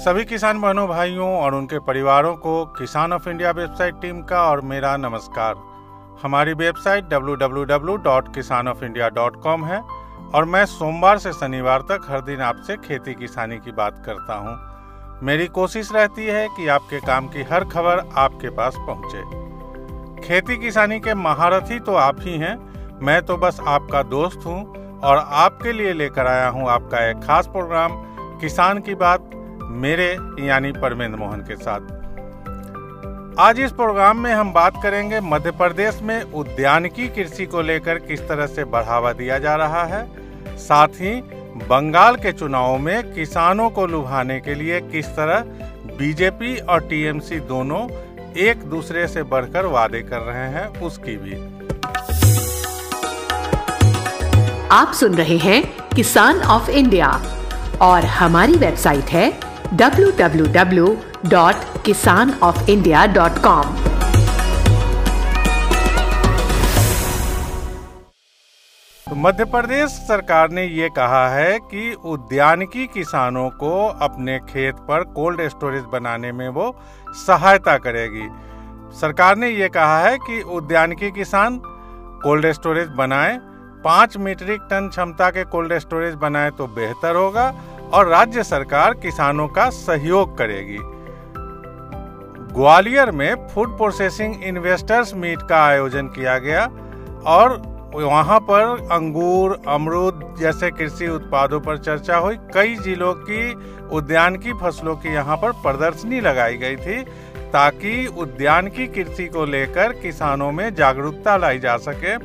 सभी किसान बहनों, भाइयों और उनके परिवारों को किसान ऑफ़ इंडिया वेबसाइट टीम का और मेरा नमस्कार। हमारी वेबसाइट www.kisanofindia.com है और मैं सोमवार से शनिवार तक हर दिन आपसे खेती किसानी की बात करता हूँ। मेरी कोशिश रहती है कि आपके काम की हर खबर आपके पास पहुँचे। खेती किसानी के महारथी तो आप ही हैं। मैं तो बस आपका दोस्त हूँ और आपके लिए लेकर आया हूँ आपका एक खास प्रोग्राम, किसान की बात मेरे यानी परमेंद्र मोहन के साथ। आज इस प्रोग्राम में हम बात करेंगे मध्य प्रदेश में उद्यानिकी कृषि को लेकर किस तरह से बढ़ावा दिया जा रहा है, साथ ही बंगाल के चुनाव में किसानों को लुभाने के लिए किस तरह बीजेपी और टीएमसी दोनों एक दूसरे से बढ़कर वादे कर रहे हैं, उसकी भी। आप सुन रहे हैं किसान ऑफ़ इंडिया और हमारी वेबसाइट है www.kisanofindia.com मध्य प्रदेश सरकार ने ये कहा है कि उद्यानिकी किसानों को अपने खेत पर कोल्ड स्टोरेज बनाने में वो सहायता करेगी। सरकार ने ये कहा है कि उद्यानिकी किसान कोल्ड स्टोरेज बनाएँ, पाँच मीट्रिक टन क्षमता के कोल्ड स्टोरेज बनाए तो बेहतर होगा। और राज्य सरकार किसानों का सहयोग करेगी। ग्वालियर में फ़ूड प्रोसेसिंग इन्वेस्टर्स मीट का आयोजन किया गया और वहाँ पर अंगूर, अमरूद जैसे कृषि उत्पादों पर चर्चा हुई। कई जिलों की उद्यान की फ़सलों की यहाँ पर प्रदर्शनी लगाई गई थी ताकि उद्यान की कृषि को लेकर किसानों में जागरूकता लाई जा सके।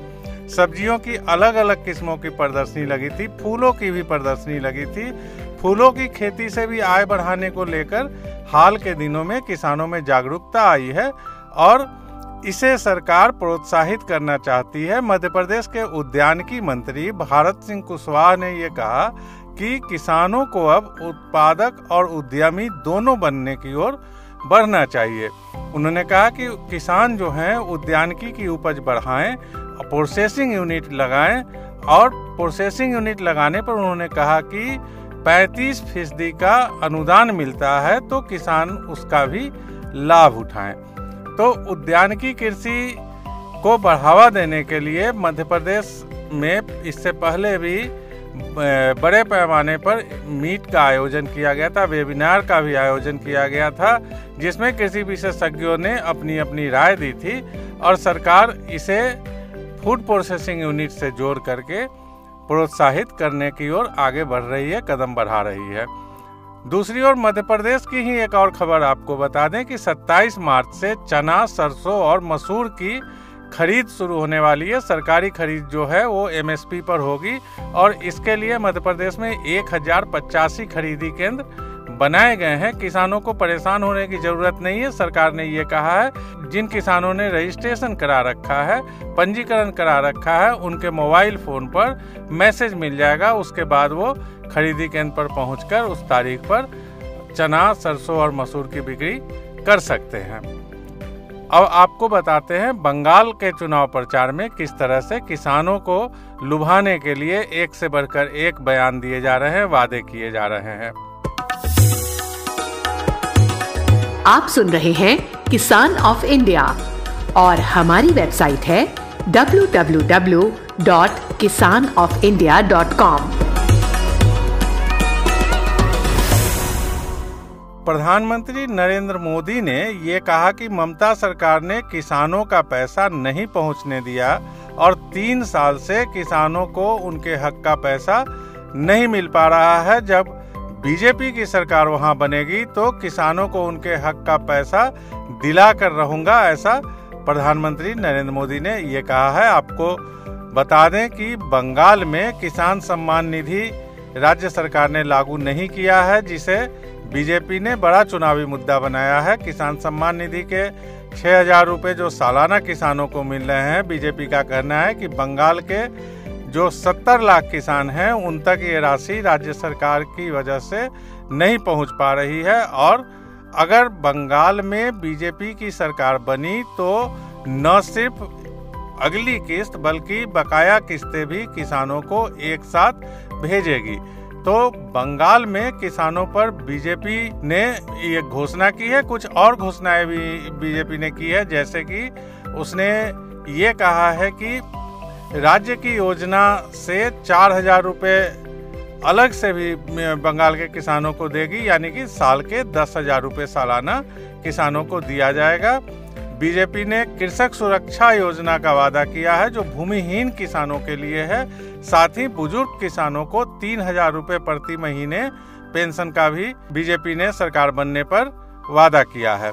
सब्जियों की अलग अलग किस्मों की प्रदर्शनी लगी थी, फूलों की भी प्रदर्शनी लगी थी। फूलों की खेती से भी आय बढ़ाने को लेकर हाल के दिनों में किसानों में जागरूकता आई है और इसे सरकार प्रोत्साहित करना चाहती है। मध्य प्रदेश के उद्यानिकी मंत्री भारत सिंह कुशवाहा ने ये कहा कि किसानों को अब उत्पादक और उद्यमी दोनों बनने की ओर बढ़ना चाहिए। उन्होंने कहा कि किसान जो हैं, उद्यानिकी की उपज बढ़ाएँ प्रोसेसिंग यूनिट लगाएँ और प्रोसेसिंग यूनिट लगाने पर उन्होंने कहा कि 35 फ़ीसदी का अनुदान मिलता है तो किसान उसका भी लाभ उठाएँ। तो उद्यानिकी कृषि को बढ़ावा देने के लिए मध्य प्रदेश में इससे पहले भी बड़े पैमाने पर मीट का आयोजन किया गया था, वेबिनार का भी आयोजन किया गया था, जिसमें कृषि विशेषज्ञों ने अपनी अपनी राय दी थी और सरकार इसे फ़ूड प्रोसेसिंग यूनिट से जोड़ करके प्रोत्साहित करने की ओर आगे बढ़ रही है, कदम बढ़ा रही है। दूसरी ओर मध्य प्रदेश की ही एक और खबर आपको बता दें कि 27 मार्च से चना, सरसों और मसूर की खरीद शुरू होने वाली है। सरकारी खरीद जो है, वो एमएसपी पर होगी और इसके लिए मध्य प्रदेश में एक हज़ार पचासी खरीदी केंद्र बनाए गए हैं। किसानों को परेशान होने की ज़रूरत नहीं है। सरकार ने ये कहा है, जिन किसानों ने रजिस्ट्रेशन करा रखा है, पंजीकरण करा रखा है, उनके मोबाइल फ़ोन पर मैसेज मिल जाएगा। उसके बाद वो खरीदी केंद्र पर पहुंचकर उस तारीख पर चना, सरसों और मसूर की बिक्री कर सकते हैं। अब आपको बताते हैं, बंगाल के चुनाव प्रचार में किस तरह से किसानों को लुभाने के लिए एक से बढ़कर एक बयान दिए जा रहे हैं, वादे किए जा रहे हैं। आप सुन रहे हैं किसान ऑफ़ इंडिया और हमारी वेबसाइट है www.kisanofindia.com प्रधानमंत्री नरेंद्र मोदी ने ये कहा कि ममता सरकार ने किसानों का पैसा नहीं पहुँचने दिया और तीन साल से किसानों को उनके हक का पैसा नहीं मिल पा रहा है, जब बीजेपी की सरकार वहाँ बनेगी तो किसानों को उनके हक का पैसा दिला कर रहूँगा, ऐसा प्रधानमंत्री नरेंद्र मोदी ने ये कहा है। आपको बता दें कि बंगाल में किसान सम्मान निधि राज्य सरकार ने लागू नहीं किया है, जिसे बीजेपी ने बड़ा चुनावी मुद्दा बनाया है। किसान सम्मान निधि के छह हज़ार रूपए जो सालाना किसानों को मिल रहे हैं, बीजेपी का कहना है कि बंगाल के जो 70 लाख किसान हैं, उन तक ये राशि राज्य सरकार की वजह से नहीं पहुँच पा रही है। और अगर बंगाल में बीजेपी की सरकार बनी तो न सिर्फ़ अगली किस्त, बल्कि बकाया किस्तें भी किसानों को एक साथ भेजेगी। तो बंगाल में किसानों पर बीजेपी ने ये घोषणा की है, कुछ और घोषणाएँ भी बीजेपी ने की है। जैसे कि उसने ये कहा है कि राज्य की योजना से चार हज़ार रुपये अलग से भी बंगाल के किसानों को देगी, यानी कि साल के दस हज़ार रुपये सालाना किसानों को दिया जाएगा। बीजेपी ने कृषक सुरक्षा योजना का वादा किया है, जो भूमिहीन किसानों के लिए है। साथ ही बुज़ुर्ग किसानों को तीन हज़ार रूपए प्रति महीने पेंशन का भी बीजेपी ने सरकार बनने पर वादा किया है।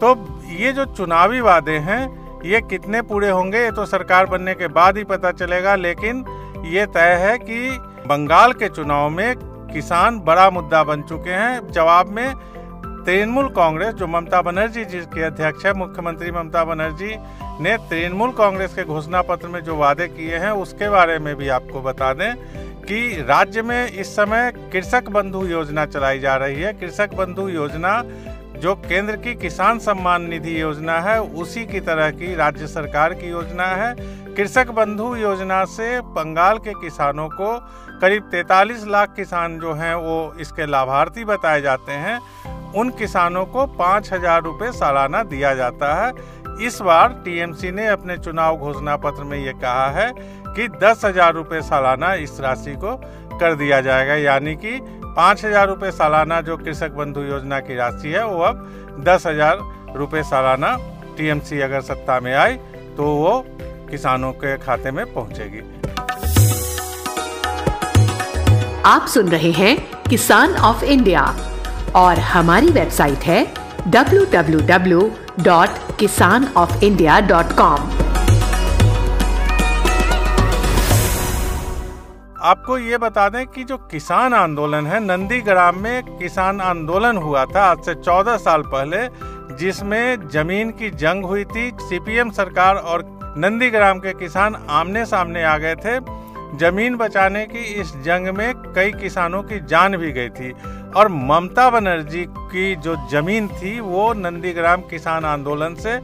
तो ये जो चुनावी वादे हैं ये कितने पूरे होंगे, ये तो सरकार बनने के बाद ही पता चलेगा, लेकिन ये तय है कि बंगाल के चुनाव में किसान बड़ा मुद्दा बन चुके हैं। जवाब में तृणमूल कांग्रेस, जो ममता बनर्जी जी की अध्यक्ष है, मुख्यमंत्री ममता बनर्जी ने तृणमूल कांग्रेस के घोषणा पत्र में जो वादे किए हैं, उसके बारे में भी आपको बता दें कि राज्य में इस समय कृषक बंधु योजना चलाई जा रही है। कृषक बंधु योजना जो केंद्र की किसान सम्मान निधि योजना है, उसी की तरह की राज्य सरकार की योजना है। कृषक बंधु योजना से बंगाल के किसानों को करीब 43 लाख किसान जो हैं, वो इसके लाभार्थी बताए जाते हैं। उन किसानों को पाँच हज़ार रूपए सालाना दिया जाता है। इस बार टीएमसी ने अपने चुनाव घोषणा पत्र में ये कहा है कि दस हज़ार रुपये सालाना इस राशि को कर दिया जाएगा। यानी कि पाँच हज़ार रूपए सालाना जो कृषक बंधु योजना की राशि है, वो अब दस हज़ार रूपए सालाना टीएमसी अगर सत्ता में आई तो वो किसानों के खाते में पहुंचेगी। आप सुन रहे हैं किसान ऑफ़ इंडिया और हमारी वेबसाइट है www.kisanofIndia.com आपको ये बता दें कि जो किसान आंदोलन है, नंदीग्राम में किसान आंदोलन हुआ था आज से 14 साल पहले, जिसमें ज़मीन की जंग हुई थी। सीपीएम सरकार और नंदीग्राम के किसान आमने सामने आ गए थे। ज़मीन बचाने की इस जंग में कई किसानों की जान भी गई थी। और ममता बनर्जी की जो ज़मीन थी, वो नंदीग्राम किसान आंदोलन से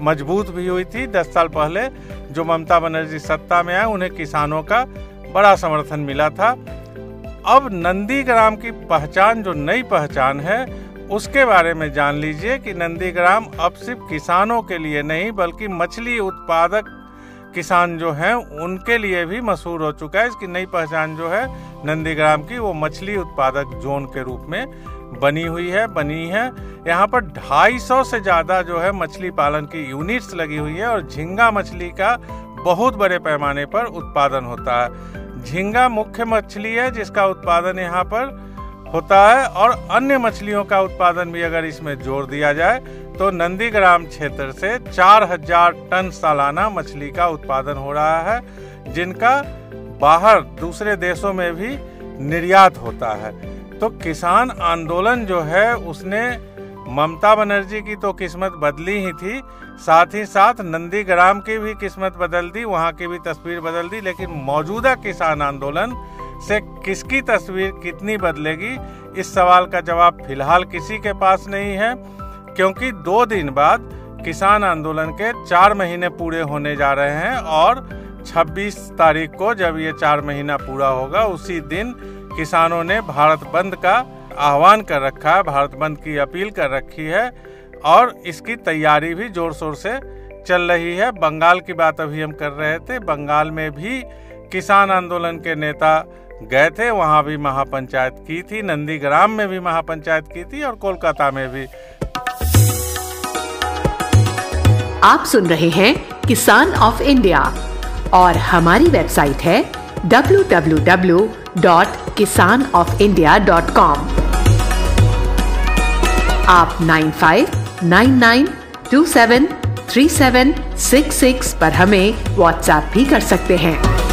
मज़बूत भी हुई थी। दस साल पहले जो ममता बनर्जी सत्ता में आए, उन्हें किसानों का बड़ा समर्थन मिला था। अब नंदीग्राम की पहचान, जो नई पहचान है, उसके बारे में जान लीजिए कि नंदीग्राम अब सिर्फ़ किसानों के लिए नहीं, बल्कि मछली उत्पादक किसान जो हैं, उनके लिए भी मशहूर हो चुका है। इसकी नई पहचान जो है, नंदीग्राम की, वो मछली उत्पादक जोन के रूप में बनी हुई है, बनी है। यहाँ पर 250 से ज़्यादा जो है, मछली पालन की यूनिट्स लगी हुई है और झींगा मछली का बहुत बड़े पैमाने पर उत्पादन होता है। झींगा मुख्य मछली है जिसका उत्पादन यहाँ पर होता है और अन्य मछलियों का उत्पादन भी अगर इसमें जोड़ दिया जाए तो नंदीग्राम क्षेत्र से 4000 टन सालाना मछली का उत्पादन हो रहा है, जिनका बाहर दूसरे देशों में भी निर्यात होता है। तो किसान आंदोलन जो है, उसने ममता बनर्जी की तो किस्मत बदली ही थी। साथ ही साथ नंदीग्राम की भी किस्मत बदल दी, वहाँ की भी तस्वीर बदल दी, लेकिन मौजूदा किसान आंदोलन से किसकी तस्वीर कितनी बदलेगी, इस सवाल का जवाब फ़िलहाल किसी के पास नहीं है, क्योंकि दो दिन बाद किसान आंदोलन के चार महीने पूरे होने जा रहे हैं और 26 तारीख को जब ये चार महीना पूरा होगा, उसी दिन किसानों ने भारत बंद का आह्वान कर रखा है, भारत बंद की अपील कर रखी है और इसकी तैयारी भी ज़ोर शोर से चल रही है। बंगाल की बात अभी हम कर रहे थे, बंगाल में भी किसान आंदोलन के नेता गए थे, वहाँ भी महापंचायत की थी, नंदीग्राम में भी महापंचायत की थी और कोलकाता में भी। आप सुन रहे हैं किसान ऑफ़ इंडिया और हमारी वेबसाइट है www.kisanofindia.com आप 9599273766 पर हमें व्हाट्सएप भी कर सकते हैं।